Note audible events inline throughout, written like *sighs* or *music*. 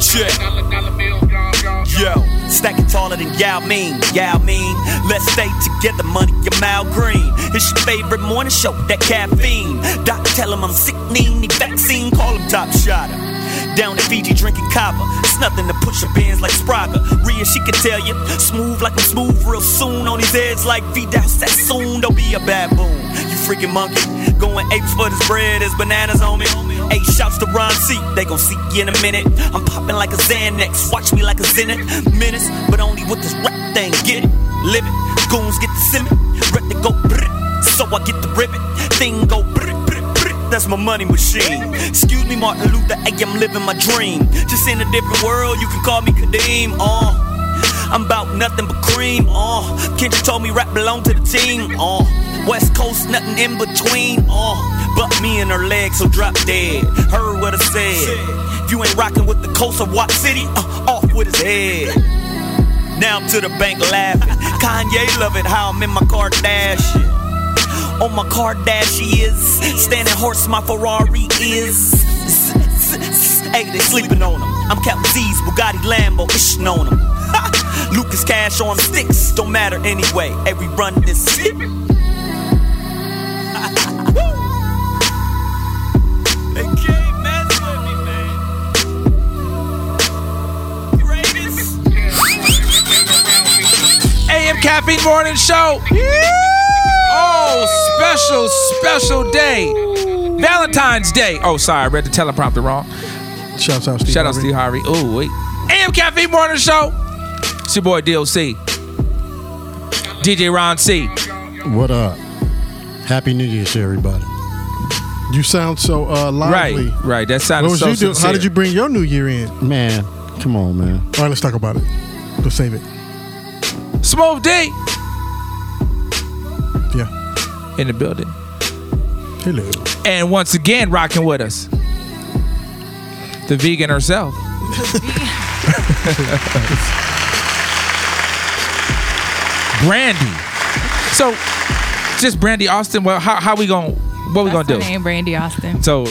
Check. Yo, stacking taller than Yao Ming, Yao Ming. Let's stay together, money, your Mal Green. It's your favorite morning show, that caffeine. Doc, tell him I'm sick, need the vaccine, call him top shotter. Down in Fiji drinking kava. It's nothing to push your bands like Spraga. Rhea, she can tell you. Smooth like I'm smooth real soon. On these heads like Vidal Sassoon. Don't be a baboon. You freaking monkey. Going apes for this bread. There's bananas on me. Hey, shouts to Ron C. They gon' see you in a minute. I'm popping like a Xanax. Watch me like a Zenith. Menace, but only with this rap thing. Get it? Live it. Goons get the simmer. Rep to go brr. So I get the ribbon. Thing go brr, brr. That's my money machine. Excuse me, Martin Luther. Hey, I'm living my dream. Just in a different world. You can call me Kadeem. Uh. I'm about nothing but cream. Uh, Kendrick told me rap belong to the team. Uh, West Coast, nothing in between. Uh, but me and her legs, so drop dead. Heard what I said. You ain't rocking with the coast of Watt City, uh, off with his head. Now I'm to the bank laughing. Kanye love it how I'm in my Kardashian. On my Kardashian standing horse, my Ferrari is. Hey, they sleeping on him. I'm Captain Z's Bugatti Lambo, ishing on him. *laughs* Lucas Cash on sticks, don't matter anyway. We run this *laughs* Caffeine Morning Show. Oh, special, special day. Valentine's Day. Oh, sorry, I read the teleprompter wrong. Shouts out Steve Shout out Harvey. Steve Harvey. Oh, wait. AM Caffeine Morning Show. It's your boy DLC. DJ Ron C. What up? Happy New Year to everybody. You sound so uh, lively. Right, right. That What sounded was so you doing? sincere. How did you bring your New Year in? Man, come on, man. All right, let's talk about it. Let's save it. Smooth D Yeah. in the building. Hello. And once again, rocking with us. The vegan herself. *laughs* Brandy. So, just Brandy Austin. Well, how, how we gonna what we That's gonna do? name, Brandy Austin. So,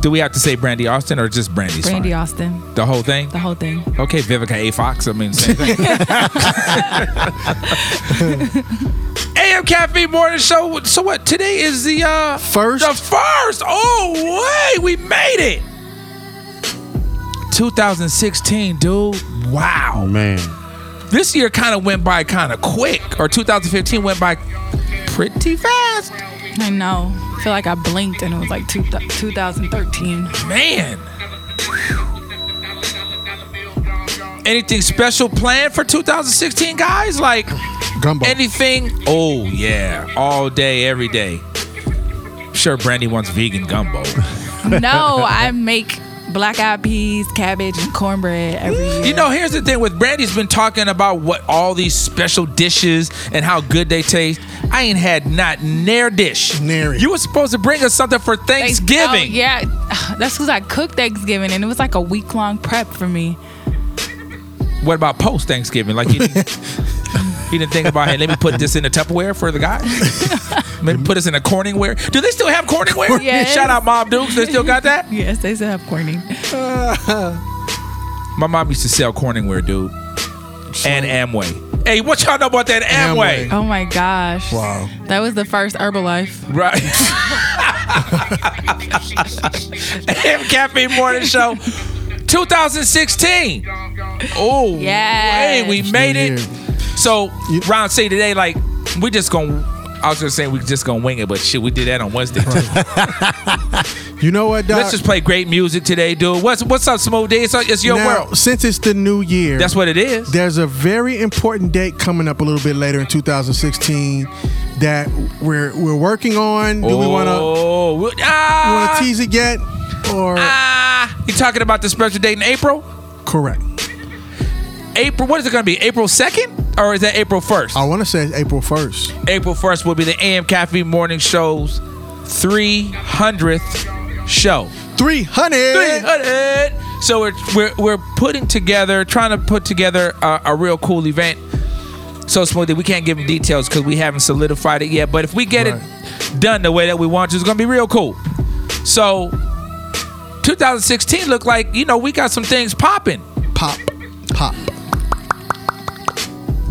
do we have to say Brandy Austin or just Brandy's Brandy fine? Austin. The whole thing? The whole thing. Okay, Vivica A. Fox. I mean, same thing. *laughs* AM Caffeine Morning Show. So what? Today is the uh First? The first. Oh wait, we made it. 2016, dude. Wow. Oh man. This year kind of went by kind of quick, or 2015 went by pretty fast. I know. I feel like I blinked and it was like two, 2013. Man. Anything special planned for 2016, guys? Like Gumbo. anything? Oh yeah, all day, every day. I'm sure Brandy wants vegan gumbo. *laughs* No, I make black eyed peas, cabbage, and cornbread every year. You know, here's the thing with Brandy's been talking about what all these special dishes and how good they taste. I ain't had not near dish. Nary. You were supposed to bring us something for Thanks- oh, Thanksgiving. Oh, yeah, *sighs* that's because I cooked Thanksgiving and it was like a week long prep for me. What about post Thanksgiving? Like you didn't, you didn't think about, hey, let me put this in a Tupperware for the guys. *laughs* Maybe put this in a Corningware. Do they still have Corningware? Yes. Shout out Mom Dukes. They still got that. Yes, they still have corning. *laughs* My mom used to sell Corningware, dude, and Amway. Hey, what y'all know about that Amway? Amway. Oh my gosh. Wow. That was the first Herbalife. Right. *laughs* AM Caffeine Morning Show 2016. Oh, yeah. hey, we made it. So, You- Ron say today, like, we just gonna I was just saying we just gonna wing it, but shit, we did that on Wednesday. too. *laughs* You know what, Doc? Let's just play great music today, dude. What's what's up, Smooth D? It's, it's your now, world. Since it's the new year, That's what it is. there's a very important date coming up a little bit later in 2016 that we're we're working on. Do we want to Oh, we- want ah, to tease it yet? Or ah, you talking about the special date in April? correct? April. What is it gonna be? April second, or is that April first? I want to say April 1st. April 1st will be the AM Caffeine Morning Show's 300th show. 300. 300. So we're, we're, we're putting together, trying to put together a, a real cool event. So smoothly, we can't give them details because we haven't solidified it yet. But if we get Right. it done the way that we want to, it's gonna be real cool. So 2016 looked like you know we got some things popping. Pop, pop.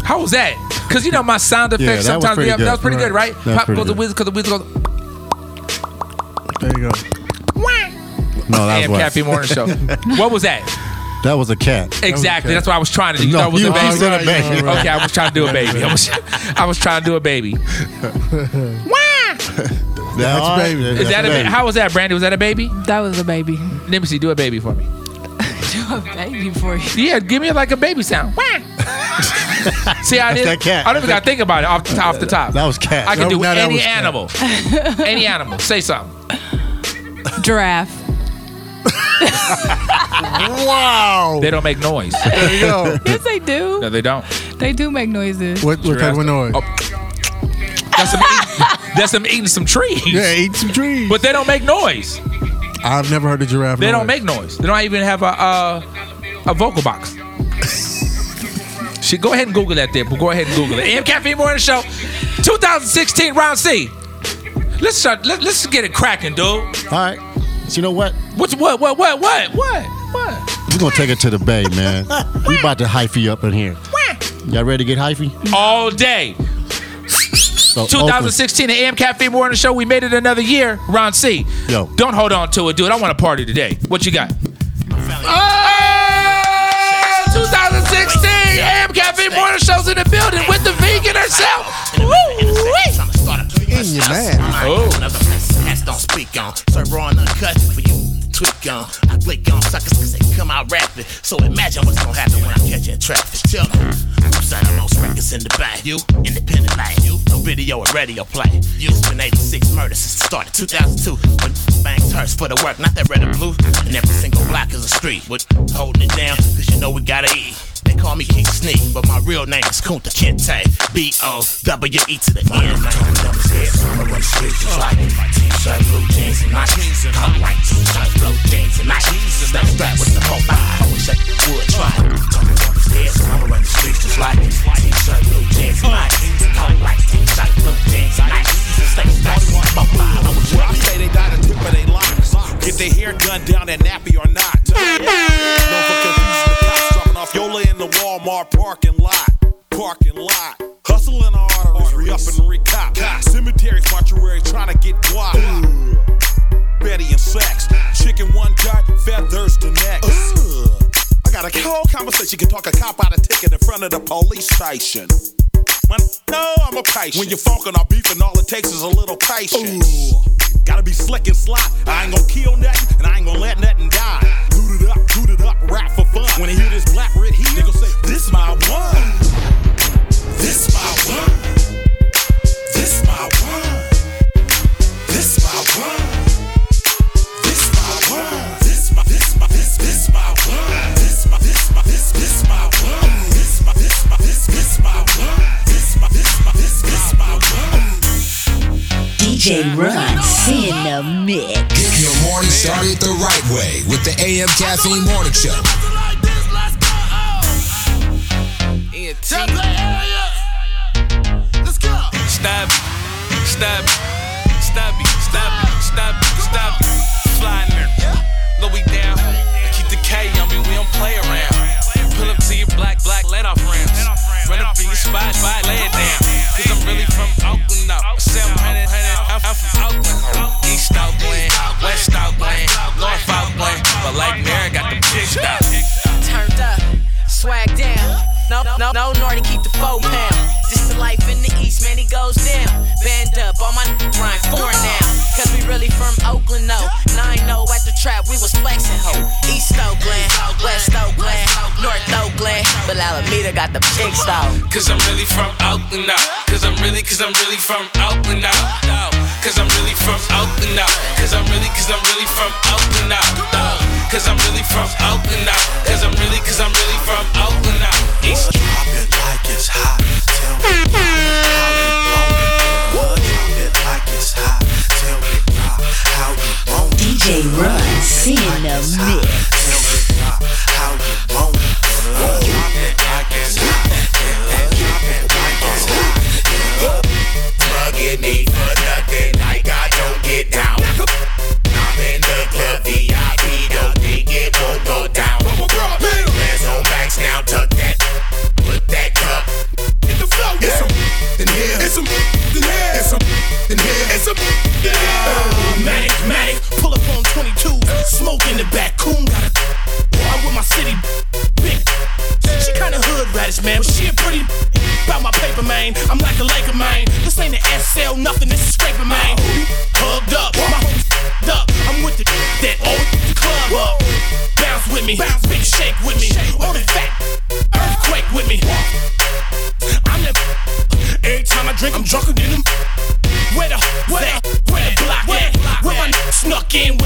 How was that? Because you know my sound effects that was sometimes pretty we have, that was pretty good, right? That was Pop pretty goes the good. whiz because the whiz goes. There you go. No, that AM was Caffeine what? Morning Show. *laughs* what was that? That was a cat. Exactly. okay. That's what I was trying to do. You No, thought it was you- a baby. you said a baby. Okay, I was trying to do a baby. I was, I was trying to do a baby. *laughs* That's a baby. Is that a, ba- how was that, Brandy? Was that a baby? That was a baby. Let me see. Do a baby for me. *laughs* Do a baby for you. Yeah, give me like a baby sound. see, I did. that cat. I don't even got to think about it off the top. Off the top. That was cat. I can No, do no, that any was cat. animal. any animal. Say something. Giraffe. Wow. They don't make noise. There you go. *laughs* Yes, they do. No, they don't. They do make noises. What, what type of noise? Oh. That's them, eating, that's them eating some trees. Yeah, eat some trees. But they don't make noise. I've never heard a giraffe. They noise. don't make noise. They don't even have a uh, a vocal box. Shit, go ahead and Google that there, but go ahead and Google it. AM Caffeine Morning Show, 2016 Ron C. Let's start. Let, let's get it cracking, dude. All right. So you know what? What's what? What? What? What? What? What? We're gonna take it to the bay, man. we about to hyphy up in here. Y'all ready to get hyphy? All day. So, 2016, the AM Caffeine Morning Show. We made it another year. Ron C. Yo. Don't hold on to it, dude. I want to party today. What you got? Oh, 2016 AM Caffeine Morning Show's in the building with the vegan herself. In your man. Oh. Hats don't speak on. Serve raw and uncut for you. Tweak on. I blick on suckers cause they come out rapid. So imagine what's gonna happen when I catch in traffic. Me. Who signed most records in the bag? You. Independent like you. No video or radio play. You. It's been 86 murders since the start of 2002. When bangs hurts for the work, not that red or blue. And every single block is a street. With holding it down, cause you know we gotta eat. They call me King Sneak, but my real name is Kunta Kinte. B O W E to the end. T-shirt, blue jeans, and nice. Color white t-shirt, blue jeans, and nice. Step strap with the whole vibe. I wish I would try. Talking up the stairs, so I'ma run the streets just like it. T-shirt, blue jeans, and nice. Color white t-shirt, blue jeans, and nice. Step strap with the whole vibe. I wish I say they got a tip of they locks. Get their hair done down that nappy or not. Known for confusing the Walmart parking lot. Parking lot. Hustling the arteries, re up and re cop. Cemeteries, mortuary, trying to get guap. Betty and sex. Chicken one guy, feathers the next. Uh. I got a whole conversation. Can talk a cop out of ticket in front of the police station. When, no, I'm a patient. When you're funkin' or beefing, all it takes is a little patience. Gotta be slick and sly. I ain't gonna kill nothing, and I ain't gonna let nothing die. Loot it up, toot it up, rap for fun. When they hear this black red heat, they gon' say, This my one. This my one. This my one. This my one. This my one. This my this my this this my one. This my this my this this my one. DJ Ron C in the mix. Get your morning started the right way with the AM Caffeine Morning Show. Stab, stab, stabby, stabby, stabby, stabby. Flying there, Louis down. Goes down. Band up, all my grind foreign now. Cause we really from Oakland, no. Nine no at the trap, we was flexing, ho. East Oakland, West Oakland, North Oakland. But Alameda got the big style. Cause I'm really from Oakland now. Cause I'm really, cause I'm really from Oakland now. No. Cause I'm really from Oakland now. Cause I'm really, cause I'm really from Oakland now. No. Cause I'm really from Oakland now. Cause I'm really, cause I'm really from Oakland now. East. Mix. Snuck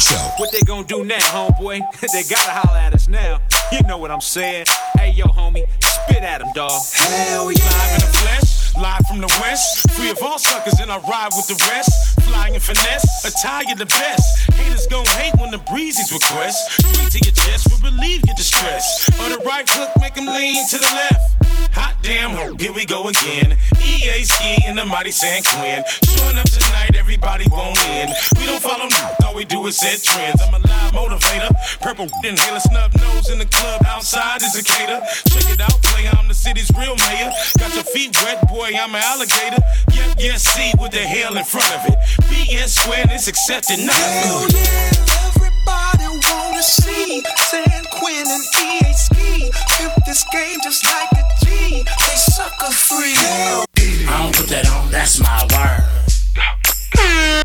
Show. What they gonna do now, homeboy? *laughs* they gotta holler at us now. You know what I'm saying? Hey, yo, homie, spit at him, dog. Hell yeah. Live in the flesh, live from the west. Free of all suckers, and I ride with the rest. Flying in finesse, attire the best. Haters gon' hate when the breezes request. Breathe to your chest will relieve your distress. On the right hook, make them lean to the left. Hot damn, here we go again. E-A-Ski in the mighty San Quinn. Showing up tonight, everybody won't in. We don't follow new, all we do is set trends. I'm a live motivator. Purple inhaler, snub nose in the club. Outside is a cater. Check it out, player, I'm the city's real mayor. Got your feet wet, boy, I'm an alligator. Yeah, yeah, see with the hell in front of it. BS squared is accepted now. Hell yeah, everybody wanna see San Quinn and E-A-Ski Pimp this game just like a G. They sucker free. I don't put that on, that's my word. I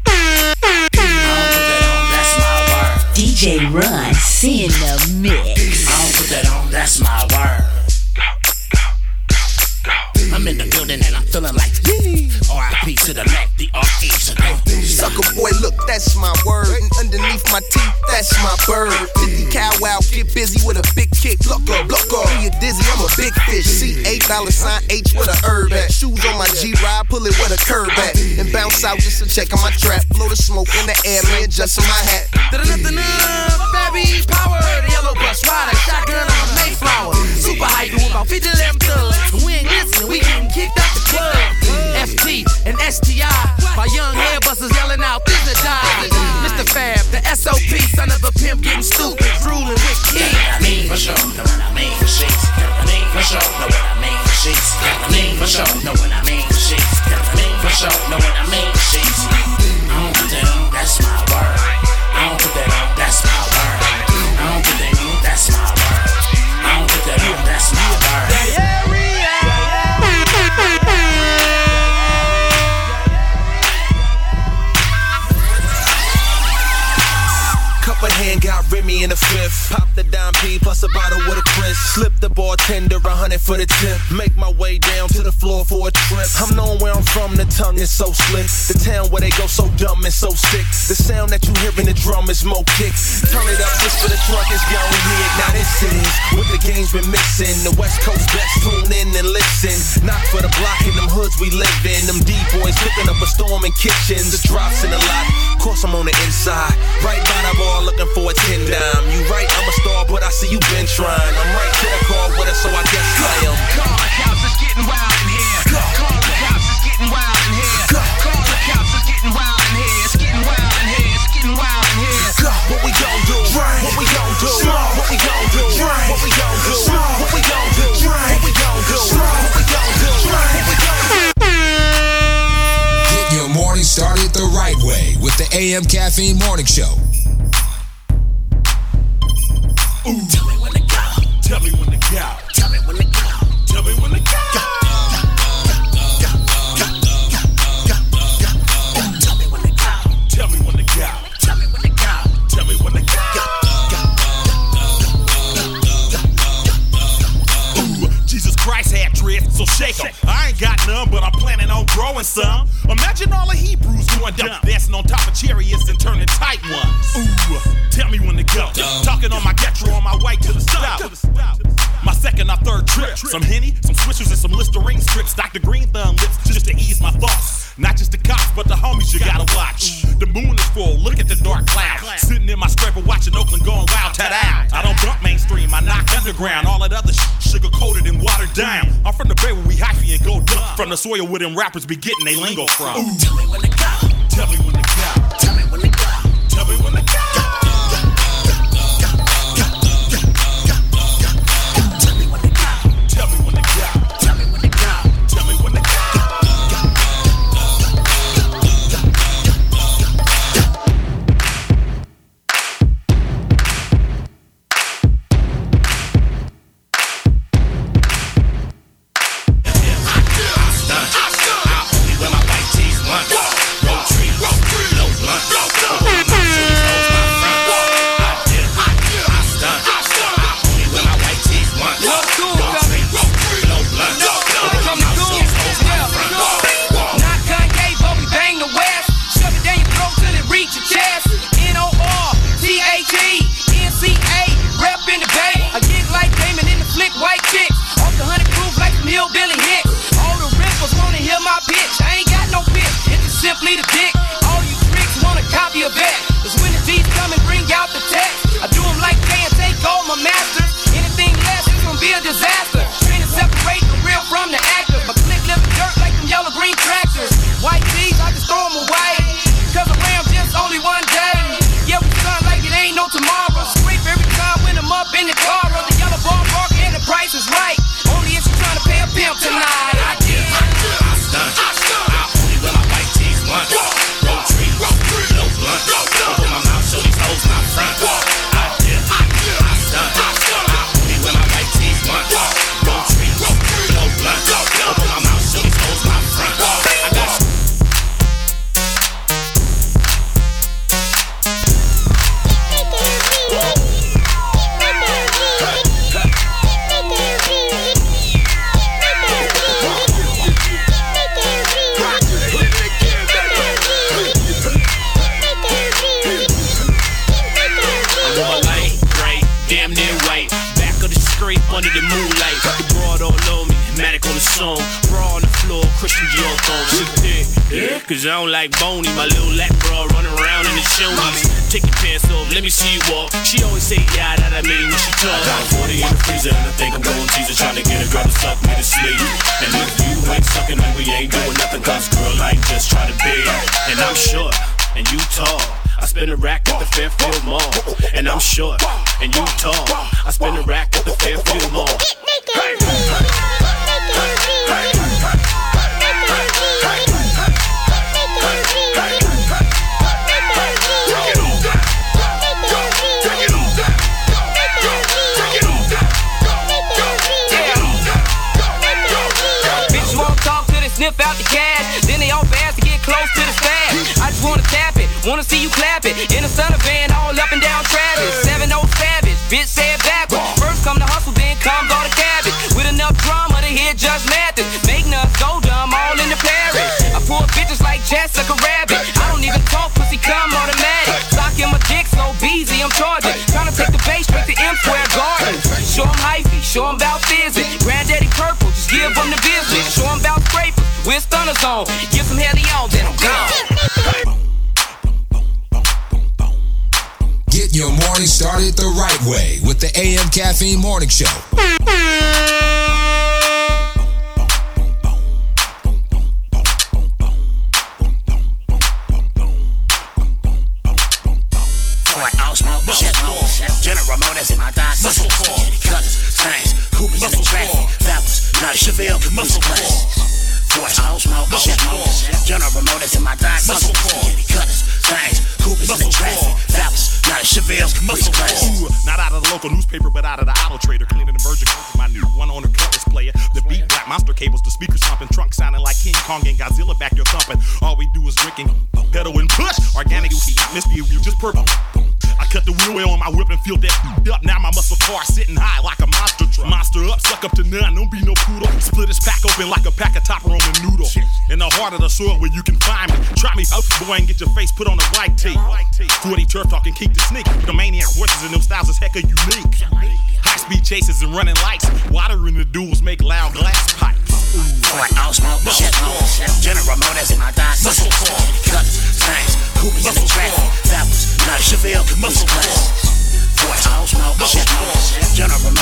don't put that on, that's my word. DJ Ron C in the mix. I don't put that on, that's my word. I'm in the building and I'm feeling like RIP to the left, the RE to the Sucker boy, look, that's my word. And underneath my teeth, that's my bird. 50 cow wow, get busy with a big kick. Look up, look up. You dizzy, I'm a big fish. C A dollar sign H with a herb at. Shoes on my G ride, pull it with a curb at. And bounce out just to check on my trap. Blow the smoke in the air, man, just on my hat. Baby, power, the yellow bus rider, shotgun on a Mayflower. Super hype, doing about 50 lamb thugs. We ain't listening, we getting kicked out the club. FT and STI, my young hairbusters yelling out, this die. Mr. Fab, the SOP, son of a pimp, getting stupid, drooling with kids. I mean for sure, know what I mean for sheets. I mean for sure, know what I mean for sheets. I mean for sure, know what I mean for sheets. I mean for sure, know what I mean for sheets. I don't put that on, that's my word. I don't put that Remy in the fifth. Pop the dime P plus a bottle with a crisp. Slip the bartender a hundred for the tip. Make my way down to the floor for a trip. I'm knowing where I'm from, the tongue is so slick. The town where they go so dumb and so sick. The sound that you hear in the drum is more kick. Turn it up just for the truck is gone hit. Now this is what the game's been missing. The West Coast best tune in and listen. Not for the block in them hoods we live in. Them D boys cooking up a storm in kitchens. The drops in the lot course I'm on the inside. Right by the bar looking for a 10 dime. You right, I'm a star, but I see you been trying. I'm right to the car with her, so I guess I am. Call the cops, it's getting wild in here. Call the cops, it's getting wild in here. Call the cops, it's getting wild in here. It's getting wild in here. It's getting wild in here. What we gon' do? What we gon' do? What we gon' do? What we gon' do? What we gon' do? right way with the AM Caffeine Morning Show. Ooh. from the soil where them rappers be getting they lingo from. Ooh. Tell me go. Tell me sniff out the cash, Then they all fast to get close to the stash. I just wanna tap it, wanna see you clap it. In a sun, of van, all up and down traffic. 7 Savage, bitch said backwards. First come the hustle, then comes all the cabbage. With enough drama to hear Judge Mathis. Make nuts go dumb, all in the parish. I pull bitches like Jessica Rabbit. I don't even talk, pussy come automatic. Sock in my dick so busy, I'm charging. Tryna take the base straight to M Square Garden. Show 'em hyphy, show 'em about this. Get some hell on, then I'm gone. Get your morning started the right way with the AM Caffeine Morning Show. Muscle core, colors, tanks, Coopers in the traffic, Falcons, not Chevelle, muscle class. Not muscle class. Ooh, not out of the local newspaper, but out of the auto trader. Cleaning the virgin Coke, my new one owner cutlass player. The beat, black monster cables, the speakers thumping, trunk sounding like King Kong and Godzilla back there thumping. All we do is drinking, pedal and push. Organic, you see misty, you just purple. I cut the wheel on my whip and feel that up. Now my muscle car sitting high like a monster truck. Monster up, suck up to none, don't be no poodle. Split his pack open like a pack of top Roman noodle. In the heart of the soil where you can find me. Try me out, boy, and get your face put on a white tee. 40 turf talk and keep the sneak. The maniac voices in them styles is hecka unique. High speed chases and running lights. Water in the duels make loud glass pipes. Four ounce smoke, shit. General Motors in my thigh. Muscle core. Cutters, tanks, coopers in the traffic. Fellas, not Chevelle, muscle class. Four ounce smoke, shit. General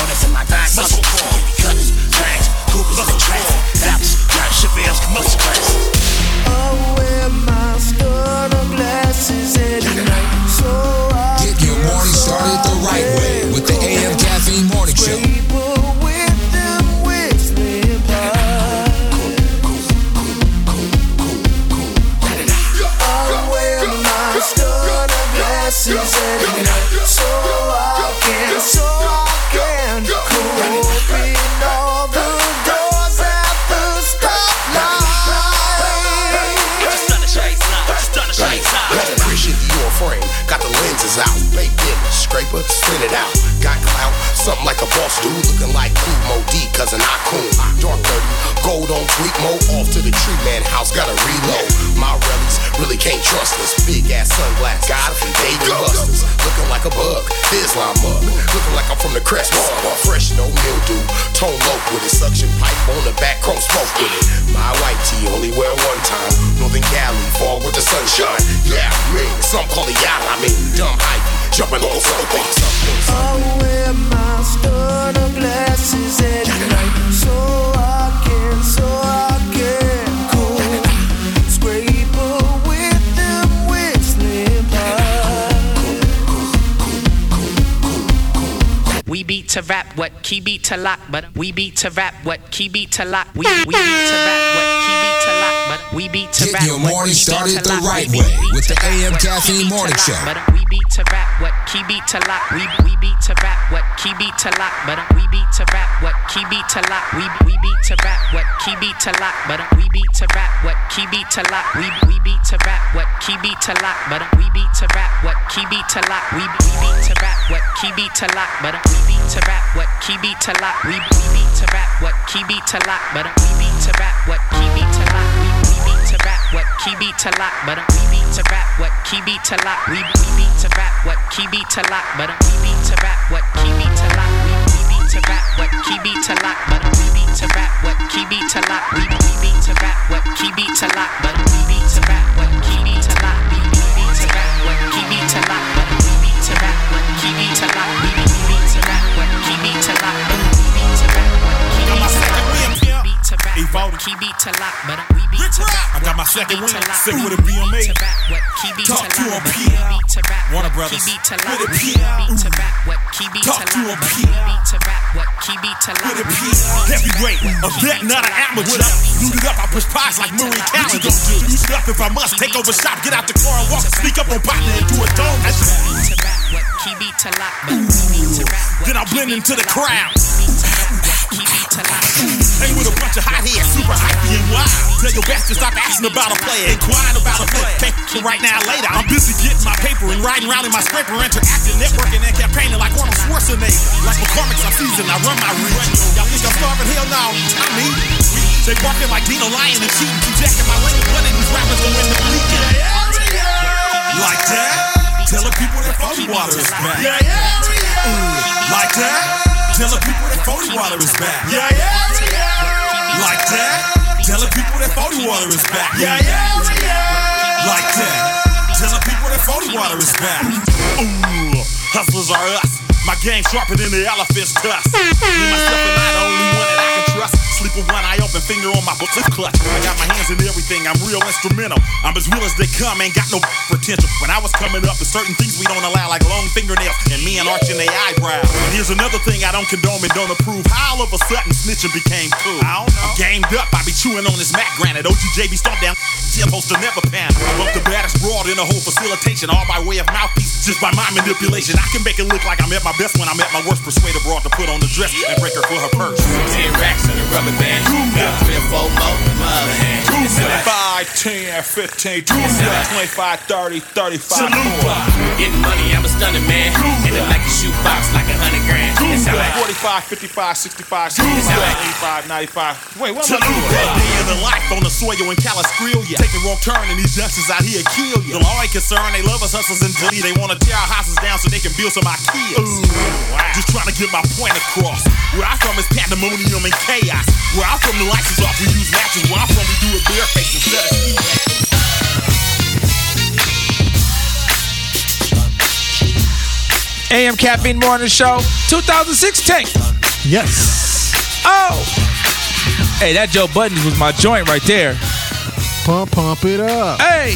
beat to lock, but we beat to rap what key beat to lock. We we beat to rap what key beat to lock, but we beat to Get rap your morning started the right way with the AM Caffeine Morning Show. But we beat to rap what key beat to lock. We we beat to rap what key beat to lock, but we beat to rap what key beat to lock. We we beat to rap what key beat to lock, but we beat to rap what key beat to lock. We we beat to rap what key beat to lock, but we beat to rap key beat to lock. We we beat to rap what key beat to lock, but we beat to rap what key beat to lock. We we beat to rap what key beat to lock, but we beat to rap what key beat to lock. We we beat to rap what key beat to lock, but we beat to rap what key beat to lock. We we beat to rap what key beat to lock, but we beat to rap what key beat to lock. We we beat to rap what key beat to lock, but we beat to rap what key beat to lock. We we beat to rap what key beat to lock, but we beat to rap what key beat to lock. We we beat to rap what key beat to lock, but we beat to rap what key beat to lock. We we beat to rap what key beat to lock, but we beat to rap what key beat to lock. Beat to rap what key beat to lock, but we beat to rap I got my second win. Sick with a BMA. Talk to a P. Warner Brothers. With a P. Talk to a P. With a P. Heavyweight. A vet, not an amateur. Looted up, I push pies like Marie Callender. Use it up if I must. Take over shop, get out the car and walk. Sneak up on partner and do a dome. Then I blend into the crowd. Hang with a bunch of hot heads, super hypey and wild. Tell your best to stop asking about a player, inquiring about a player. Paper right now, later. I'm busy getting my paper and riding around in my scraper, interacting, networking, and campaigning like Arnold Schwarzenegger. Like McCormick's, I'm seasoned, I run my region. Y'all think I'm starving? Hell no, I mean, they barking like Dino Lion and cheating, keep jacking my lane. One of these rappers gon' win the league. Like that? Tell the people that phony water is back. Yeah, yeah, Like that? Tell the people that phony water is back. Yeah, yeah, yeah. Like that? Tell the people that phony water is back. Yeah, yeah, yeah. Like that? Tell the people that phony water is back. Ooh. Hustlers are us. My game sharper than the elephant's tusk. Me, myself, and I, the only one that I can. Sleep with one eye open, finger on my book clutch. I got my hands in everything, I'm real instrumental. I'm as real as they come, ain't got no potential. When I was coming up, there's certain things we don't allow, like long fingernails and me and arching the eyebrow. And here's another thing I don't condone and don't approve. How all of a sudden snitching became cool. I don't know. I'm gamed up, I be chewing on this Mac granite. OGJ be stomped down, supposed to never pan. I bumped the baddest broad in the whole facilitation, all by way of mouthpiece, just by my manipulation. I can make it look like I'm at my best when I'm at my worst. Persuade a broad to put on the dress and break her for her purse. Ten racks in a rubber band. Got three or four more in my other hand. It's 5, 10, 15, 25, 30, 35, Getting money, I'm a stunning man. In the Nike shoe box like a hundred grand. It's like 45, 55, 65, 65, 95. Wait, what am I doing? In the life on the soil in Calistrilla. Take the wrong turn and these youngsters out here kill you. The law ain't concerned, they love us hustlers until they wanna tear our houses down so they can build some Ikeas. Just trying to get my point across. Where I'm from is pandemonium and chaos. Where I'm from, the lights is off, we use matches. Where I'm from, we do it bareface instead of ski masks. AM Caffeine Morning Show 2016. Yes. Oh. Hey, that Joe Budden was my joint right there. Pump, pump it up. Hey,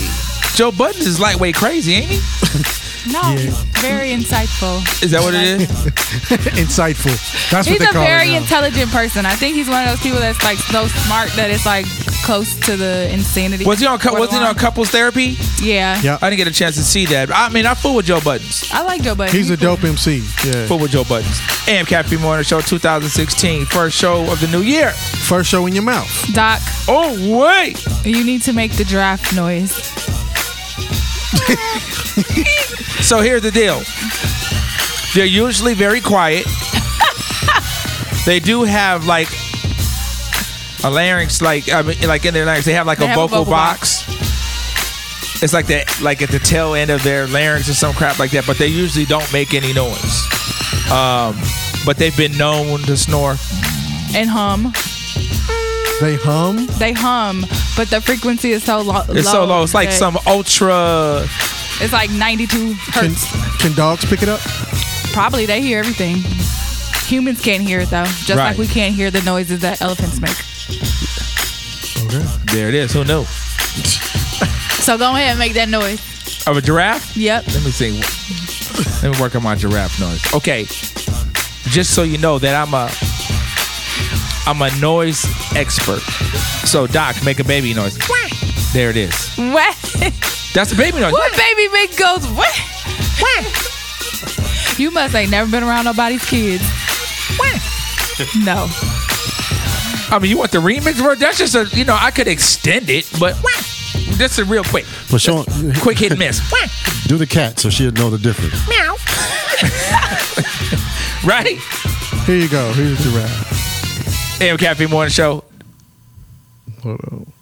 Joe Budden is lightweight crazy, ain't he? *laughs* No, very insightful. Is that what it is? *laughs* Insightful. That's he's what they a call very it now. intelligent person. I think he's one of those people that's like so smart that it's like close to the insanity. Was he on? cou- Was he on couples therapy? Yeah. Yep. I didn't get a chance to see that. I mean, I fool with Joe Budden. I like Joe Budden. He's a dope MC. Yeah. Fool with Joe Budden. AM Caffeine Morning Show 2016, first show of the new year. First show in your mouth. Doc, Oh wait, you need to make the giraffe noise. So here's the deal. They're usually very quiet. they do have like a larynx, like I mean, like in their larynx, they have like They a, have a vocal, vocal box. It's like that, like at the tail end of their larynx or some crap like that. But they usually don't make any noise. Um, but they've been known to snore. And hum. They hum. They hum, but the frequency is so lo- low. It's so low. It's like some ultra. It's like 92 Can, hertz. can dogs pick it up? Probably they hear everything. Humans can't hear it though, just Right. like we can't hear the noises that elephants make. Okay. There it is. Who knew? *laughs* So go ahead and make that noise. Of a giraffe? Yep. Let me see. Let me work on my giraffe noise. Okay. Just so you know that I'm a I'm a noise expert. So Doc, make a baby noise. There it is. What? That's a baby noise. what baby big goes what? You must ain't never been around nobody's kids. No. I mean, you want the remix version? That's just a you know I could extend it, but that's a real quick, But Sean, quick hit and miss. do the cat so she'll know the difference. Meow. *laughs* right? Here you go. Here's the giraffe. AM Caffeine Morning Show.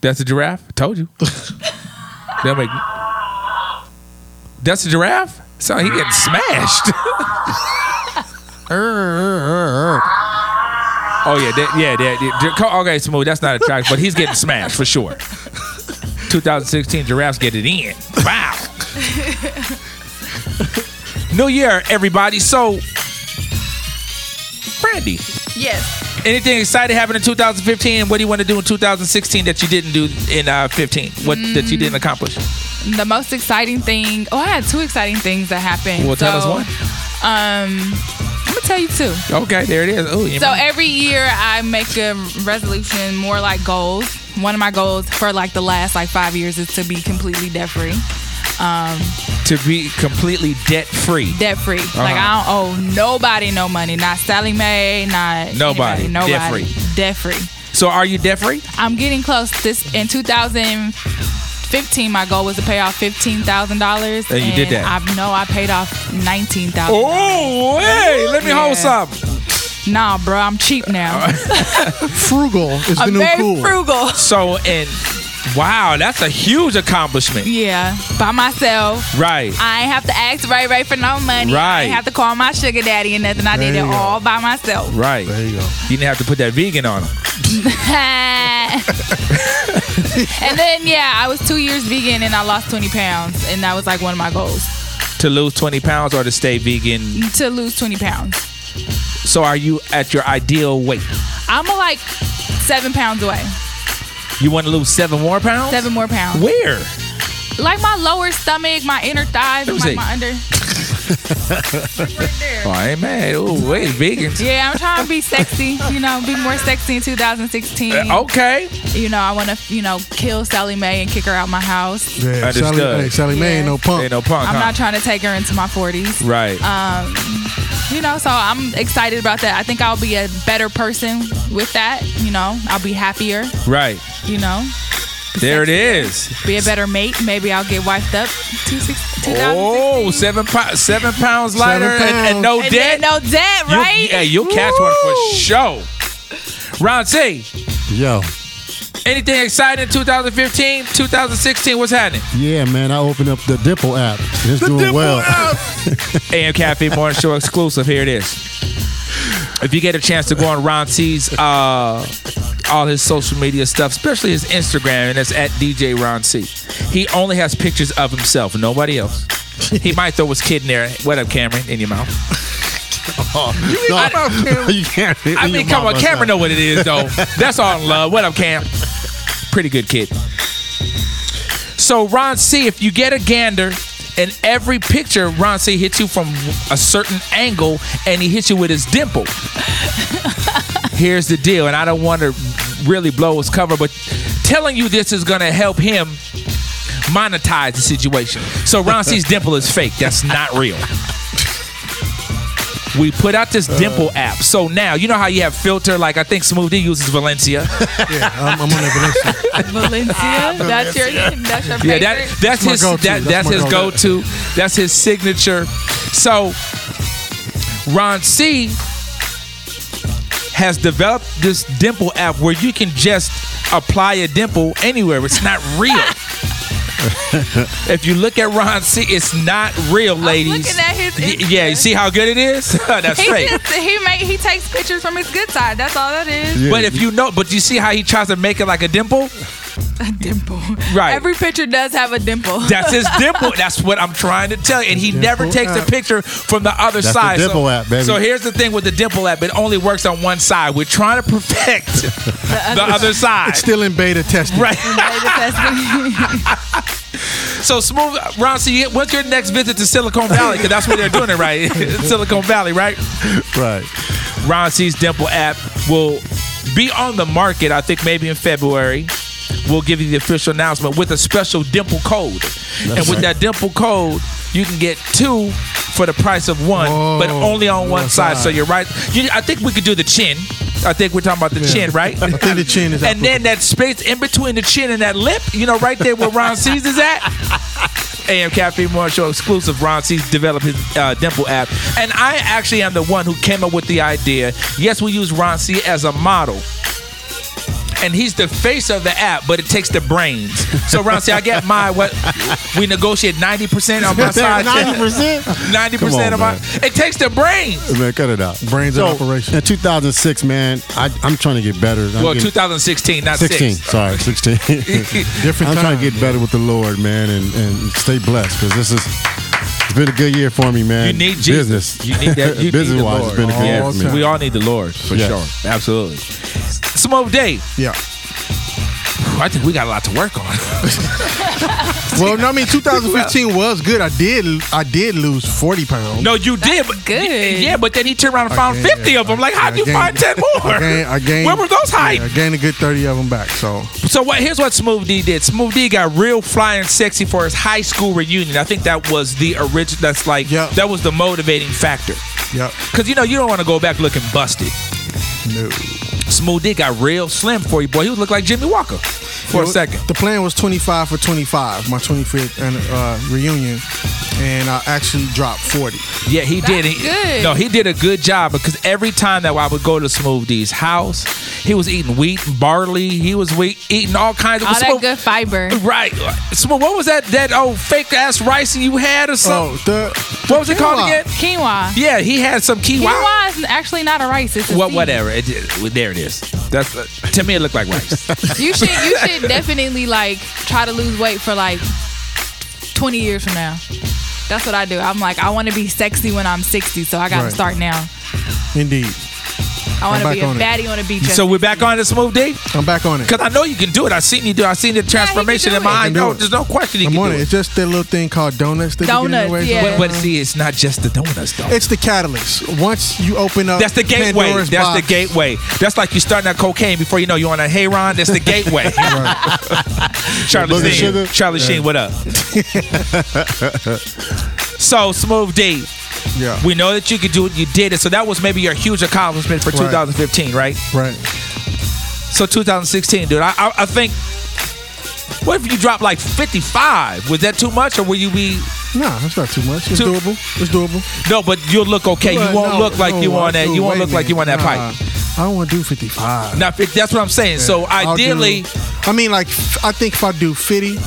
That's a giraffe. Told you. *laughs* that make. That's a giraffe. So he getting smashed. *laughs* oh yeah, that, yeah, that, yeah. Co- Okay, smooth. That's not a track, but he's getting smashed for sure. 2016 giraffes get it in. Wow. *laughs* New year, everybody. So, Brandy, Yes. Anything exciting happened in 2015? What do you want to do in 2016 that you didn't do in uh, 15? What that you didn't accomplish? The most exciting thing. Oh, I had two exciting things that happened. Well, tell us one. Um, I'm gonna tell you two. Okay, there it is. Oh, So mind? every year I make a resolution, more like goals. One of my goals for like the last like five years is to be completely debt free. Um, to be completely debt free. debt free. Uh-huh. Like I don't owe nobody no money. Not Sallie Mae. Not Nobody. anybody, Nobody. Debt-free. Debt free. So are you debt free? I'm getting close. This in 2015, my goal was to pay off fifteen thousand dollars, And you did that. I know I paid off nineteen thousand. Oh, hey, let me hold some. Nah, bro, I'm cheap now. *laughs* Frugal is the I'm new very cool. frugal. So and wow, that's a huge accomplishment. Yeah, by myself. Right. I ain't have to ask Ray Ray for no money. Right. I Right. ain't have to call my sugar daddy and nothing. I did it go. all by myself. Right. There you go. You didn't have to put that vegan on him. *laughs* and then yeah, I was two years vegan and I lost 20 pounds, and that was like one of my goals. To To lose 20 pounds or to stay vegan? to lose 20 pounds. So are you at your ideal weight? I'm like seven pounds away. You want to lose seven more pounds? Seven more pounds. Where? Like my lower stomach, my inner thighs, like my under. Oh, I ain't mad. Oh, wait, vegans. Yeah, I'm trying to be sexy. You know, be more sexy in 2016. Uh, okay. You know, I want to, you know, kill Sallie Mae and kick her out my house. Yeah, Sally, hey, Sallie Mae ain't no punk. Ain't no punk. I'm huh? not trying to take her into my 40s. Right. Um, you know, so I'm excited about that. I think I'll be a better person with that. You know, I'll be happier. right. You know, There it is. be a better mate. Maybe I'll get wifed up. Two six, 2016. Oh, seven, po- seven pounds Seven lighter and, and no And debt. then no debt, You- right? yeah, you'll catch one for sure. Ron C, Yo. anything exciting in 2015, 2016? What's happening? Yeah, man. I opened up the Dimple app. It's doing well. AM *laughs* Cafe Morning Show exclusive. Here it is. If you get a chance to go on Ron C's, uh, all his social media stuff, especially his Instagram, and it's at DJ Ron C. He only has pictures of himself, nobody else. He might throw his kid in there. What up, Cameron? In your mouth. *laughs* no, *laughs* you can't. I mean, come on, Cameron know what it is though. *laughs* That's all in love. What up, Cam? Pretty good kid. So Ron C, if you get a gander, in every picture, Ron C hits you from a certain angle, and he hits you with his dimple. Here's the deal, and I don't want to really blow his cover, but telling you this is gonna help him monetize the situation. So Ron C's *laughs* dimple is fake. That's not real. We put out this dimple uh. app. So now you know how you have filter. Like I think Smoothie uses Valencia. *laughs* yeah, I'm, I'm on that Valencia. Valencia. Ah, that's your. That's your Yeah, that that's, That's his go-to. that, That's that's, his go-to. go-to. That's his signature. So Ron C has developed this dimple app where you can just apply a dimple anywhere. It's not real. *laughs* if you look at Ron C, it's not real, ladies. looking at his Y- yeah, you see how good it is? *laughs* *laughs* that's he fake. just he make he takes pictures from his good side. That's all that is. But if you know, but you see how he tries to make it like a dimple? A dimple. Right. Every picture does have a dimple. That's his *laughs* dimple. That's what I'm trying to tell you. And he never takes a picture from the other That's the side. dimple so, app, baby. so here's the thing with the dimple app: it only works on one side. We're trying to perfect *laughs* the other side. It's still in beta testing. Right. Beta testing. *laughs* So smooth, Ron. So you- what's your next visit to Silicon Valley? Because that's where they're doing it, right? Silicon Valley, right? Right. Ron C's Dimple app will be on the market, I think maybe in February. We'll give you the official announcement with a special Dimple code. and with right. that Dimple code, you can get two for the price of one, but only on one, one side. So you're right. You, I think we could do the chin. I think we're talking about the Yeah. chin, right? I think the chin is And then that space in between the chin and that lip, you know, right there where Ron C's is at. *laughs* AM Cafe Morning Show exclusive. Ron C's developed his uh, Dimple app. And I actually am the one who came up with the idea. Yes, we use Ron C as a model. And he's the face of the app, but it takes the brains. So Ron C, I get my what we negotiate 90% on my side. *laughs* 90%? 90% Come on, of my it takes the brains. Man, cut it out. Brains so, in operation. In 2006, man, I, I'm trying to get better. I'm Well, getting- 2016, not 16. six. Sorry, 16. *laughs* Different I'm trying to time. get better with the Lord, man, and, and stay blessed because this is. It's been a good year for me, man. You need Jesus. business. You need that. You business *laughs* need the wise, Lord. it's been a good year for me. We all need the Lord for Yes. sure. Absolutely. Smoke Day. Yeah. I think we got a lot to work on. *laughs* Well, no, I mean, 2015 *laughs* was good. I did, I did lose 40 pounds. No, you did. But, good. Yeah, but then he turned around and found gained- 50 of them. Like, how'd I you gained- find 10 *laughs* more? I gained, I gained, Where were those hiding? Yeah, I gained a good 30 of them back. So So what? Here's what Smooth D did. Smooth D got real fly and sexy for his high school reunion. I think that was the original. That's like Yeah. that was the motivating factor. Yep. Cause you know you don't want to go back looking busted. No. Smooth D got real slim for you, boy. He would look like Jimmie Walker for a second. The plan was 25 for 25, my 25th and, uh, reunion, and I actually dropped 40. Yeah, he did. He, good. No, he did a good job because every time that I would go to Smooth D's house, he was eating wheat and barley. He was wheat, eating all kinds of all that good fiber. Right. Smooth, what was that that old fake ass rice you had or something? Oh, the what was it called quinoa. again? Quinoa. Yeah, he had some quinoa. Quinoa is actually not a rice. It's a What, seed. whatever. It, it- there it is. That's uh, to me. It looked like rice. *laughs* You should you should definitely like try to lose weight for like 20 years from now. That's what I do. I'm like, I want to be sexy when I'm 60, so I got to Right. start now. Indeed. I want I'm to be back a on it. on a beach. So we're back on the smooth D. I'm back on it. Cause I know you can do it. I seen you do. I seen the transformation in my I eye. No, there's no question you I'm can on do it. it. It's just that little thing called donuts. That you get in the Donuts, way yeah. But, but see, it's not just the donuts though. It's the catalyst. Once you open up, That's the gateway. Pandora's That's box, the gateway. That's like you starting that cocaine before you know you're on a heroin. That's the gateway. *laughs* *laughs* Charlie Sheen. Charlie Sheen, what up? *laughs* so smooth D. Yeah. We know that you could do it. You did it. So that was maybe your huge accomplishment for Right. 2015, right? Right. So 2016, dude. I, I, I think. What if you drop like 55? Was that too much, or will you be? Nah, that's not too much. It's Too- doable. It's doable. No, but you'll look okay. You won't no, look like no, you on that. You won't look like you on that minute. pipe. I don't want to do 55. Now, that's what I'm saying. So I'll do- ideally, I mean, like, I think if I do 50,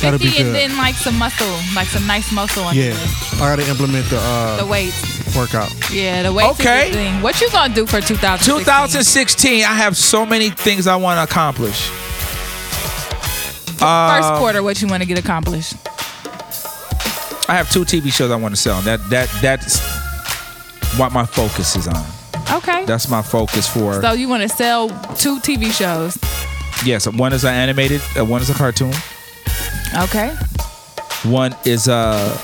that'll be 50 and then like some muscle, like some nice muscle on yeah, I gotta implement the uh, the weights. workout. Yeah, the weights. Okay. Is the thing. What you gonna do for 2016? 2016, I have so many things I want to accomplish. First Uh, quarter, what you want to get accomplished? I have two TV shows I want to sell. That that that's what my focus is on. Okay. That's my focus for. So you want to sell two TV shows? yes, one is an animated, uh, one is a cartoon, Okay. one is a,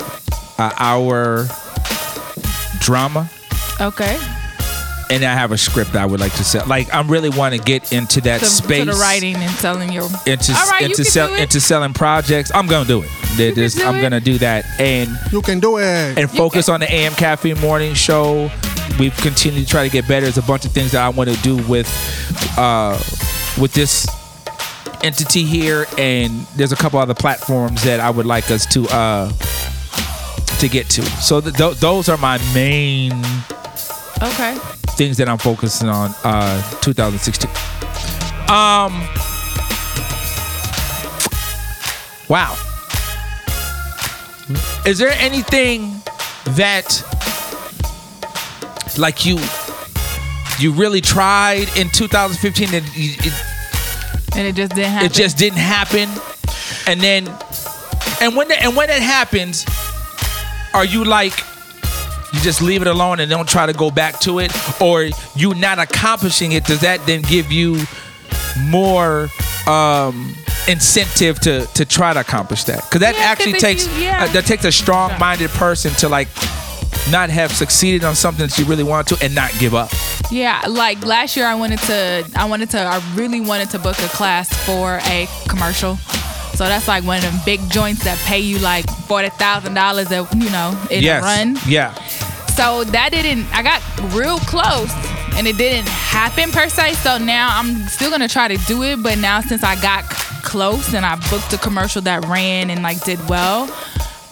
a hour drama, Okay. and I have a script I would like to sell. Like I'm really want to get into that To, space. to the writing and selling your. into All right, you into can sell do it. into selling projects. I'm gonna do it. There- there's- do I'm it. gonna do that and You can do it. and focus on the AM Caffeine Morning Show. We've continued to try to get better. There's a bunch of things that I want to do with uh, with this entity here, and there's a couple other platforms that I would like us to uh, to get to. So th- th- those are my main Okay. things that I'm focusing on uh 2016. Um Wow. Is there anything that like you you really tried in 2015 that And it just didn't happen. it just didn't happen and then and when and when it happens are you like you just leave it alone and don't try to go back to it or you not accomplishing it does that then give you more um incentive to to try to accomplish that because that Yeah, actually takes you- yeah. uh, that takes a strong minded person to like not have succeeded on something that you really want to and not give up Yeah, like last year I wanted to I wanted to I really wanted to book a class for a commercial. So that's like one of them big joints that pay you like forty thousand dollars a you know, in yes a run. yeah So that didn't I got real close and it didn't happen per se. So now I'm still gonna try to do it, but now since I got close and I booked a commercial that ran and like did well,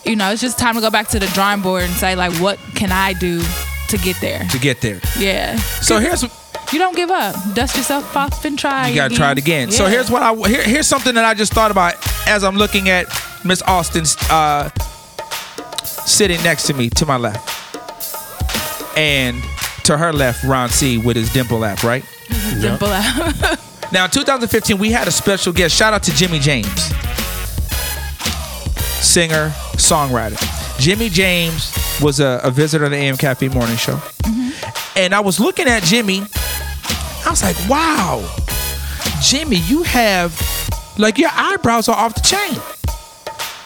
you know, it's just time to go back to the drawing board and say like what can I do to get there? to get there Yeah. so here's You don't give up. Dust yourself off and try. Again. You gotta try it again. So here's what I here, here's something that I just thought about as I'm looking at Miss Austin's uh, sitting next to me to my left, and to her left, Ron C with his dimple app, right? *laughs* Dimple out. *laughs* Now, in 2015, we had a special guest. Shout out to Jimmy James, singer, songwriter. Jimmy James was a, a visitor of the AM Cafe Morning Show. Mm-hmm. And I was looking at Jimmy. I was like, wow, Jimmy, you have, like, your eyebrows are off the chain.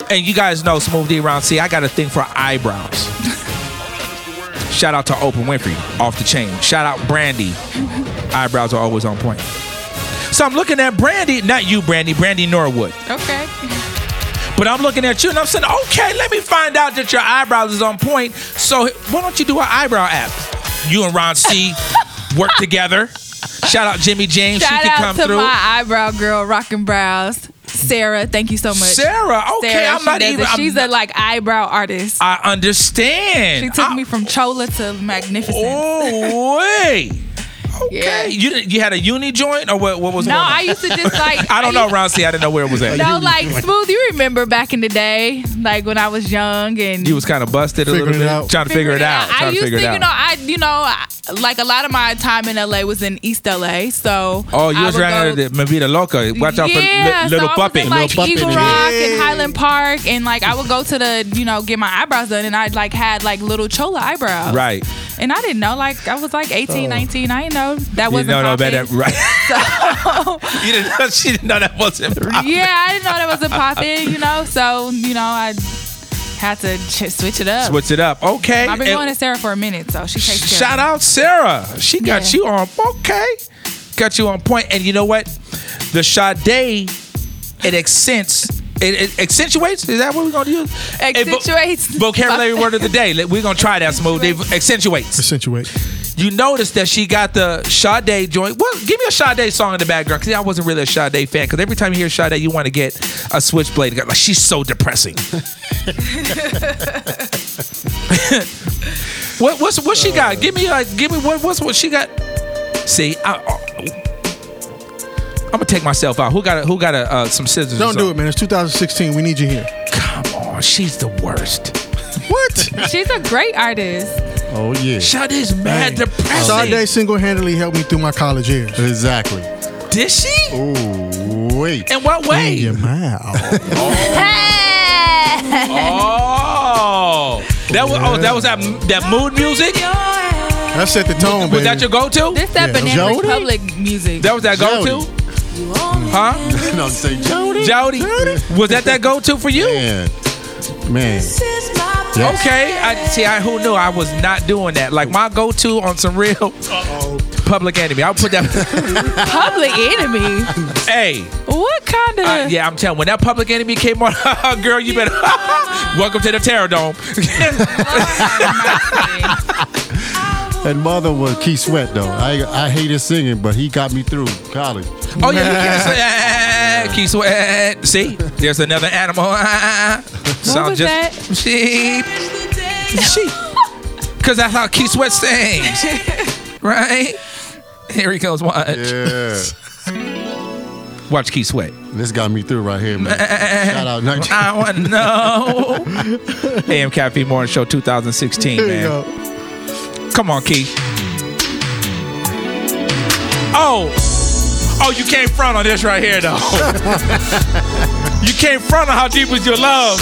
And you guys know, Smooth D Ron C, I got a thing for eyebrows. *laughs* Shout out to Oprah Winfrey, off the chain. Shout out Brandy. *laughs* Eyebrows are always on point. So I'm looking at Brandy, not you, Brandy, Brandy Norwood. okay. *laughs* But I'm looking at you and I'm saying, okay, let me find out that your eyebrows is on point. So why don't you do an eyebrow app? You and Ron C *laughs* work together. Shout out Jimmy James. Shout she can out come to through. my eyebrow girl, Rockin' Brows. Sarah, thank you so much. Sarah, okay, I'm not even- it. I'm She's a like eyebrow artist. I understand. She took me from Chola to Magnificent. Oh, wait. Okay. You you had a uni joint or what? What was No, going on? I used to just *laughs* like. I don't know, Ron C. I didn't know where it was at. No, like smooth. You remember back in the day, like when I was young and You was kind of busted a little Figuring it bit, out. trying to figure it out, I trying to used figure to, it you know. I, you know, I, like a lot of my time in LA was in East LA, so Oh, you I was would around go- the Mi Vida Loca. Watch out yeah, for li- little so I puppy. was in, like Eagle Rock and Highland Park, and like I would go to the, you know, get my eyebrows done, and I like had like little chola eyebrows, Right. And I didn't know, like I was like 18, 19. I didn't know that wasn't no popping. better, right? So you didn't know, she didn't know that wasn't popping. *laughs* yeah, I didn't know that wasn't popping, you know. So you know, I had to ch- switch it up. Switch it up. Okay. I've been And going to Sarah for a minute, so she takes care. shout out Sarah. She got Yeah. you on. Okay. Got you on point. And you know what? The Sade, it accents. It, it accentuates. Is that what we're gonna use? Accentuates. Vo- vocabulary word of the day. We're gonna try that smooth. They accentuates. Accentuate. You notice that she got the Sade joint. Well, give me a Sade song in the background because I wasn't really a Sade fan. Because every time you hear Sade, you want to get a switchblade. Like she's so depressing. *laughs* *laughs* what what's what she got? Give me like give me what what's what she got? See, I, am gonna take myself out. Who got a, who got a, uh, some scissors? Don't do it, man. It's 2016. We need you here. Come on, she's the worst. *laughs* What? She's a great artist. Oh yeah. Sade's mad depressing. Sade single-handedly helped me through my college years. Exactly. Did she? Oh wait. In what way? In your mouth. Oh, that was oh that was that that mood music. That set the tone, man. Was baby. that your go-to? This that Yeah. Banana Jody? Republic music. That was that go-to? Huh? *laughs* no, say Jody. Jody? Was that that go-to for you? Man. Man. Yes. Okay. I see. I who knew I was not doing that. Like my go-to on some real public enemy. I'll put that. *laughs* Public Enemy. hey. What kind of? Uh, yeah, I'm telling. When that public enemy came on, *laughs* girl, you better. Welcome to the Terror Dome. And mother was Keith Sweat though. I I hated singing, but he got me through college. Oh yeah, you can say ah, Keith Sweat. See, there's another animal. *laughs* Sound was just sheep. Sheep. Cause that's how Keith Sweat sings, *laughs* right? Here he goes. Watch. Yeah. Watch Keith Sweat. This got me through right here, man. Shout out 19. I want to know. *laughs* AM Caffeine Morning Show 2016, There you man. Go. Come on, Keith. Oh, oh, you can't front on this right here, though. *laughs* you can't front on how deep was your love.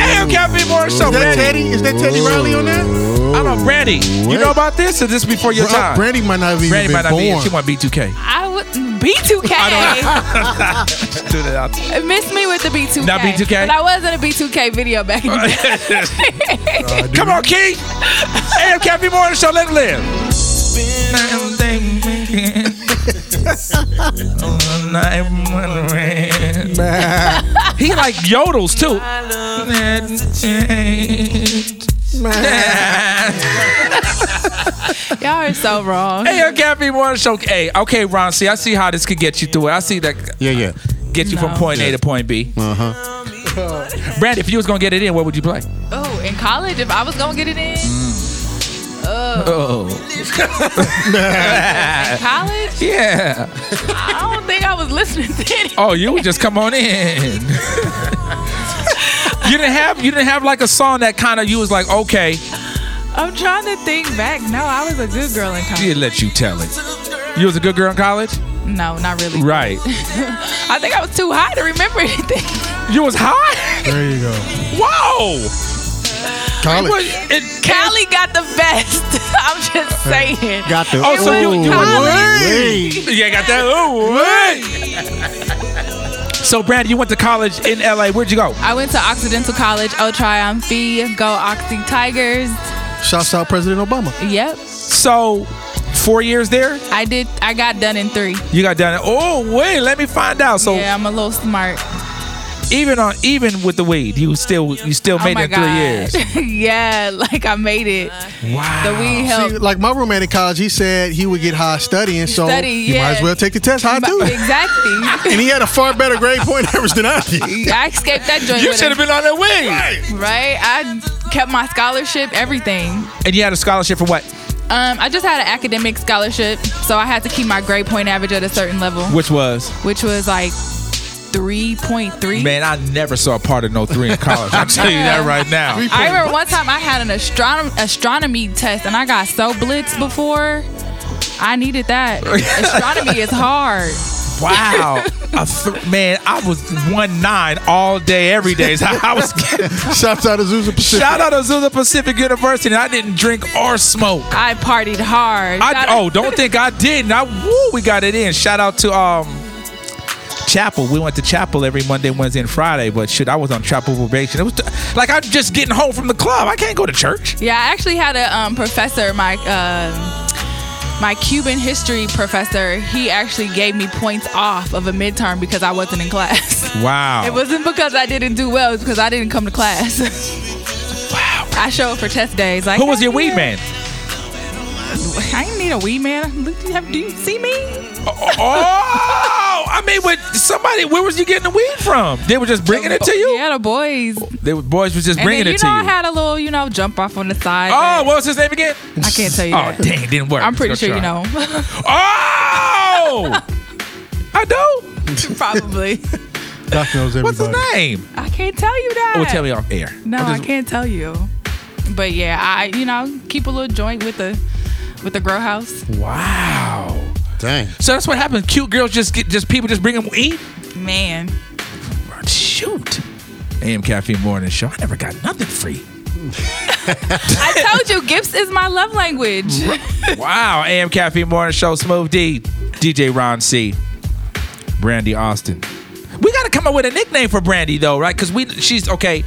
AM Caffeine Morning Show, Is that Brandy. Teddy? Is that Teddy Riley on that? I don't know, Brandy. You know about this, or this before your Bro, time? Brandy might not have even Brandy been might not be. born. She want B2K. I would B2K. *laughs* Do that out. Miss me with the B2K. Not B2K? But I was in a B2K video back in the day. *laughs* Come on, Keith. AM Caffeine Morning Show. Let it live. he like yodels too. Y'all are so wrong. Hey, AM Caffeine Morning Show. Hey, okay, Ron. See, I see how this could get you through it. I see that Yeah, yeah. get you from No. point A to point B. Uh huh. Brand, if you was gonna get it in, what would you play? Oh, in college, if I was gonna get it in, Oh, in oh. *laughs* college, yeah. I don't think I was listening to it. Oh, you would just come on in. you didn't have you didn't have like a song that kind of you was like okay. I'm trying to think back. No, I was a good girl in college. She let you tell it. You was a good girl in college, No, not really. right? *laughs* I think I was too high to remember anything. You was high. There you go. Whoa. College. What- it- Cali got the best. *laughs* I'm just saying. Got the. Oh, so you- you Ooh, were- wait. Yeah, got that. Oh, wait. So, Brand, you went to college in LA. Where'd you go? I went to Occidental College, oh, O Triumph, Go Oxy Tigers. Shouts out President Obama. Yep. So, four years there. I did. I got done in three. You got done. In, Oh, wait. Let me find out. So, yeah, I'm a little smart. Even on even with the weed, you still you still oh made my it in three years. *laughs* Yeah, like I made it. Wow. The weed helped. See, like my roommate in college, he said he would get high studying, so Study, you might as well take the test high too. Exactly. *laughs* and he had a far better grade point *laughs* average than I did. I escaped that joint. You should have been on that weed. Right? I kept my scholarship, everything. And you had a scholarship for what? Um, I just had an academic scholarship, so I had to keep my grade point average at a certain level, Which was which was like three point three. Man, I never saw a part of no three in college. I'll tell you that right now. *laughs* I remember one time I had an astronomy astronomy test and I got so blitzed before. I needed that. *laughs* astronomy is hard. Wow. A th- man, I was one nine all day, every day. So I was *laughs* getting. Shouts out to Azusa Pacific. Shout out to Azusa Pacific University. And I didn't drink or smoke. I partied hard. I, oh, don't think I didn't. I woo, we got it in. Shout out to um chapel. We went to chapel every Monday, Wednesday, and Friday. But shit, I was on chapel probation. It was t- like I'm just getting home from the club. I can't go to church. Yeah, I actually had a um, professor, my um my Cuban history professor. He actually gave me points off of a midterm because I wasn't in class. *laughs* Wow. It wasn't because I didn't do well; it's because I didn't come to class. *laughs* wow. I show up for test days. Like, Who was your weed man? I didn't need a weed man. Do you, have, do you see me? Oh, I mean, with somebody, where was you getting the weed from? They were just bringing it to you. Yeah, the boys. They were, boys was just And bringing then, you it know, to I you. had a little, you know, jump off on the side. Oh, what was his name again? I can't tell you Oh, that. dang, it didn't work. I'm pretty sure go you know. *laughs* Oh, I do. *laughs* Probably. Doc knows everybody. What's his name? I can't tell you that. Oh, tell me off air. No, I'm I can't tell you. But yeah, I you know keep a little joint with the with the grow house. Wow. Dang. So that's what happens. Cute girls just get just people just bring them eat. Man, Shoot. AM Caffeine Morning Show. I never got nothing free. *laughs* I told you gifts is my love language. Wow. AM Caffeine Morning Show. Smooth D. DJ Ron C. Brandy Austin. We got to come up with a nickname for Brandy though, right? Because we she's okay.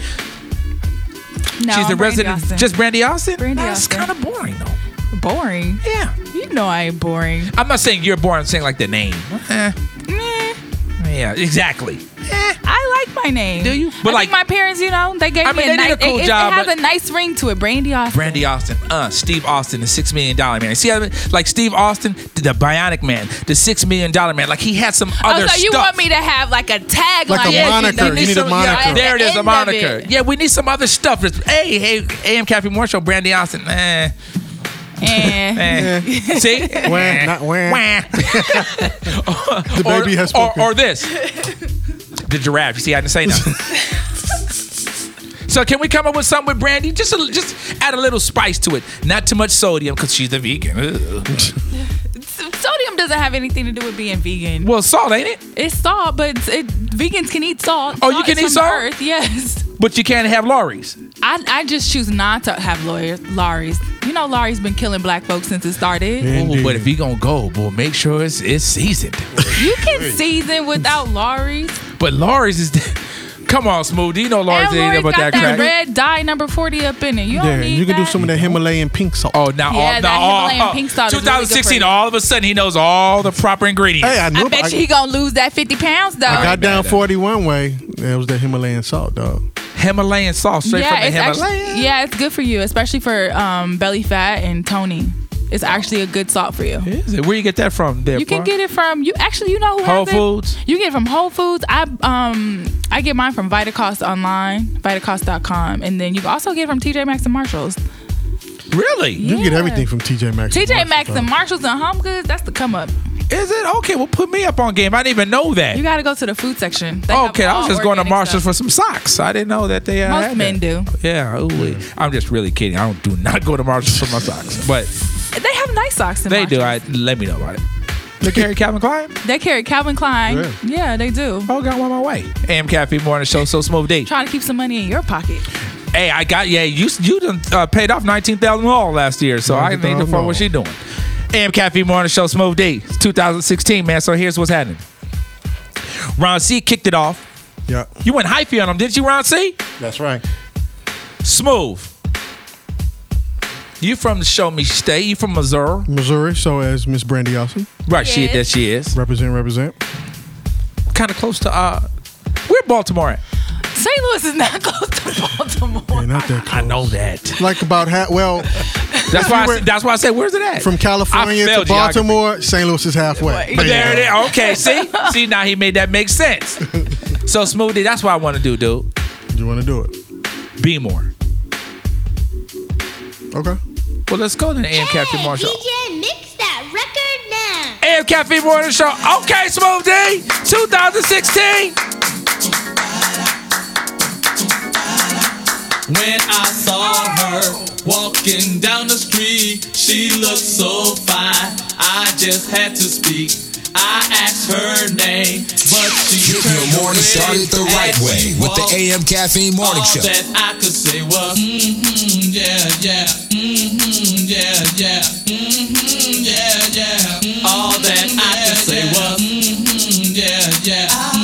No, she's the I'm Brandy resident. Austin. Just Brandy Austin. Brandy That's Austin. kind of boring though. boring. Yeah. You know I ain't boring. I'm not saying you're boring. I'm saying like the name. Eh. Meh. Yeah. Exactly. Eh. I like my name. Do you? But But I like- think my parents, you know, they gave I me mean, a they did nice. a cool it, it job, has a nice ring to it. Brandy Austin. Brandy Austin, uh, Steve Austin, the six million dollar man. See, how, like Steve Austin, the Bionic Man, the six million dollar man. Like he had some other stuff. oh, so you stuff. want me to have like a tagline? Like a Yeah, moniker. you You need need a moniker. yeah, there it the is, a moniker. it. Yeah, we need some other stuff. It's, hey, hey, AM Caffeine Morning Show, Brandy Austin. Eh, Eh. eh. See, Wah, not wah. Wah. *laughs* The or, baby has or, spoken. or this, the giraffe. You see, I didn't say nothing. *laughs* So can we come up with something with Brandy? Just a, just add a little spice to it. Not too much sodium because she's a vegan. Ugh. Sodium doesn't have anything to do with being vegan. Well, salt ain't it? It's salt, but it's- it, vegans can eat salt. Oh, you can eat salt? Earth, yes. But you can't have Lawry's. I, I just choose not to have lawyers, Lawry's. You know, Lawry's been killing black folks since it started. Oh, but if you gonna go, boy, make sure it's it's seasoned. You can season without Lawry's. But Lawry's is. Come on, Smooth. You know Lawry's And ain't Lawry's about got that that, crack. red dye number 40 up in it. You don't Yeah, need you can do some of that Himalayan pink salt. Oh, now, Yeah, all, that now all, Himalayan pink salt is really good for 2016, all of a sudden he knows all the proper ingredients. Hey, I knew. I bet I, you he gonna lose that 50 pounds though. I got down 41 way. That was that Himalayan salt, dog. Himalayan salt straight yeah, from the it's actually, yeah, it's good for you, especially for um, belly fat and toning. It's actually a good salt for you. Is it? Where you get that from? There, You can boy? get it from you. Actually, you know who Whole has it? Foods? You get it from Whole Foods. I um I get mine from Vitacost online, Vitacost.com, and then you can also get it from TJ Maxx and Marshalls. Really? You can get everything from TJ Maxx. TJ Maxx dog. and Marshalls and Home Goods. That's the come up. Is it okay? Well, put me up on game. I didn't even know that. You got to go to the food section. They okay, I was just going to Marshalls stuff. for some socks. I didn't know that they uh, Most had men that. do. Yeah, ooh, I'm just really kidding. I don't do not go to Marshalls for my socks, but They have nice socks. In they do. Marshalls. I let me know about it. They carry *laughs* Calvin Klein. They carry Calvin Klein. Yeah. Yeah, they do. Oh, got one my way. AM Caffeine Morning Show. So smooth D. Trying to keep some money in your pocket. Hey, I got yeah. You you done uh, paid off nineteen thousand all last year, so I think $19,000 for what she doing. AM Caffeine Morning Show, Smooth D, It's 2016, man. So here's what's happening. Ron C kicked it off. Yeah. You went hyphy on him, didn't you, Ron C? That's right. Smooth. You from the Show Me State? You from Missouri? Missouri, so as Miss Brandy Austin. Right, she that she is. Represent, represent. Kind of close to uh, where Baltimore at? St. Louis is not *laughs* close to Baltimore. Yeah, not that close. I know that. Like about half. Well, *laughs* That's why. I, said- that's why I said, where's it at? from California I to failed geography. Baltimore, St. Louis is halfway. But there it is. Okay, see, *laughs* see now he made that make sense. So smoothie, that's what I want to do, dude. You want to do it? Be more. Okay. Well, let's go to the AM hey, Cafe Marshall. DJ, mix that record now. AM Cafe Morning Show. Okay, Smooth D, 2016. When I saw her walking down the street, she looked so fine. I just had to speak. I asked her name, but she Hit your morning started the right way with the AM Caffeine Morning Show. that I could say was, mm-hmm, yeah, yeah, mm-hmm, yeah, yeah, mm-hmm, yeah, yeah. Mm-hmm, all that I could say was, mm-hmm, yeah, yeah. Ah,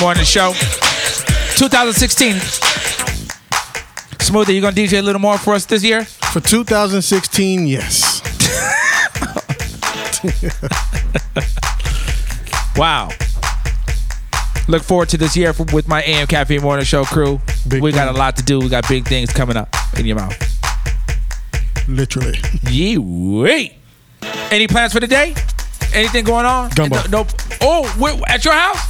Morning Show. 2016. Smoothie, you gonna DJ a little more for us this year? For 2016, yes. *laughs* wow. Look forward to this year for, with my AM Cafe Morning Show crew. Big we thing. got a lot to do. We got big things coming up in your mouth. Literally. Yee wait. Any plans for the day? Anything going on? Gumbo. No, no. Oh, at your house?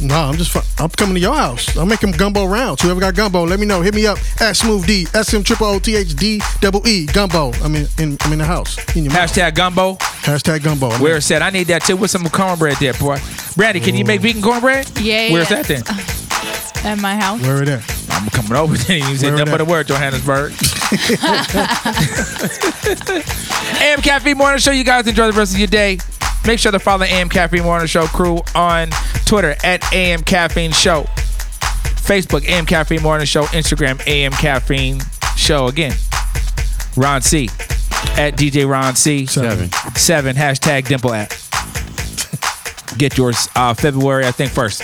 No, I'm just. fu- I'm coming to your house. I'm making gumbo rounds. Whoever got gumbo, let me know. Hit me up at Smooth D S M Triple O T H D double E gumbo. I'm in, in. I'm in the house. In your mouth. Hashtag gumbo. Hashtag gumbo. I'm Where it's at. I need that too. With some cornbread there, boy. Brandy, can you make vegan cornbread? Yeah, Where's yeah. that then? *laughs* At my house. Where it at? I'm coming over there. You said Where nothing it but a word, Johannesburg. *laughs* *laughs* AM Caffeine Morning Show. You guys enjoy the rest of your day. Make sure to follow the AM Caffeine Morning Show crew on Twitter at AM Caffeine Show. Facebook, AM Caffeine Morning Show. Instagram, AM Caffeine Show. Again, Ron C. At DJ Ron C. Seven. Seven. Hashtag Dimple app. Get yours uh, February, I think, first.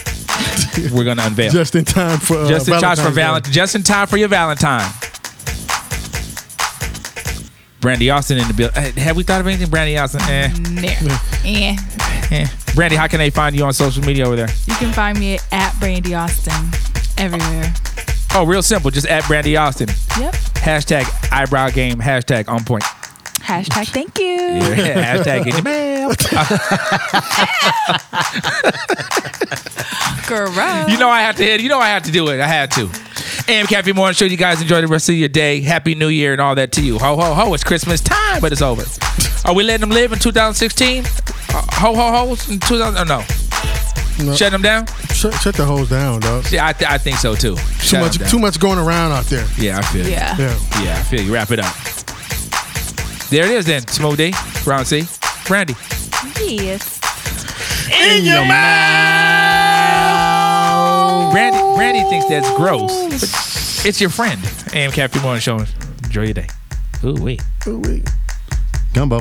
We're going to unveil. Just in time for uh, just in time for Valentine's Day. Valentine. Just in time for your Valentine. Brandy Austin in the bill. Uh, Have we thought of anything, Brandy Austin? Eh. Yeah. eh. Brandy, how can they find you on social media over there? You can find me at Brandy Austin everywhere. Oh, real simple. Just at Brandy Austin. Yep. Hashtag eyebrow game. Hashtag on point. Hashtag thank you. Yeah, hashtag in your mail. *laughs* Gross. You know I have to hit. You know I have to do it. I had to. AM Caffeine Morning Show. You guys enjoy the rest of your day. Happy New Year and all that to you. Ho ho ho! It's Christmas time, but it's over. Are we letting them live in 2016? Uh, ho ho ho's in 2000? Oh no. No. Shut them down. Shut, shut the hoes down, dog. Yeah, I, th- I think so too. Too Shut much. 'em down. Too much going around out there. Yeah, I feel. you. Yeah. Yeah. Yeah, I feel you. Wrap it up. There it is then. Smooth D. Ron C. Brandy. Yes. In your mouth. Brandy, Brandy thinks that's gross. But it's your friend. AM Caffeine Morning Show. Enjoy your day. Ooh wait. Ooh, wait. Gumbo.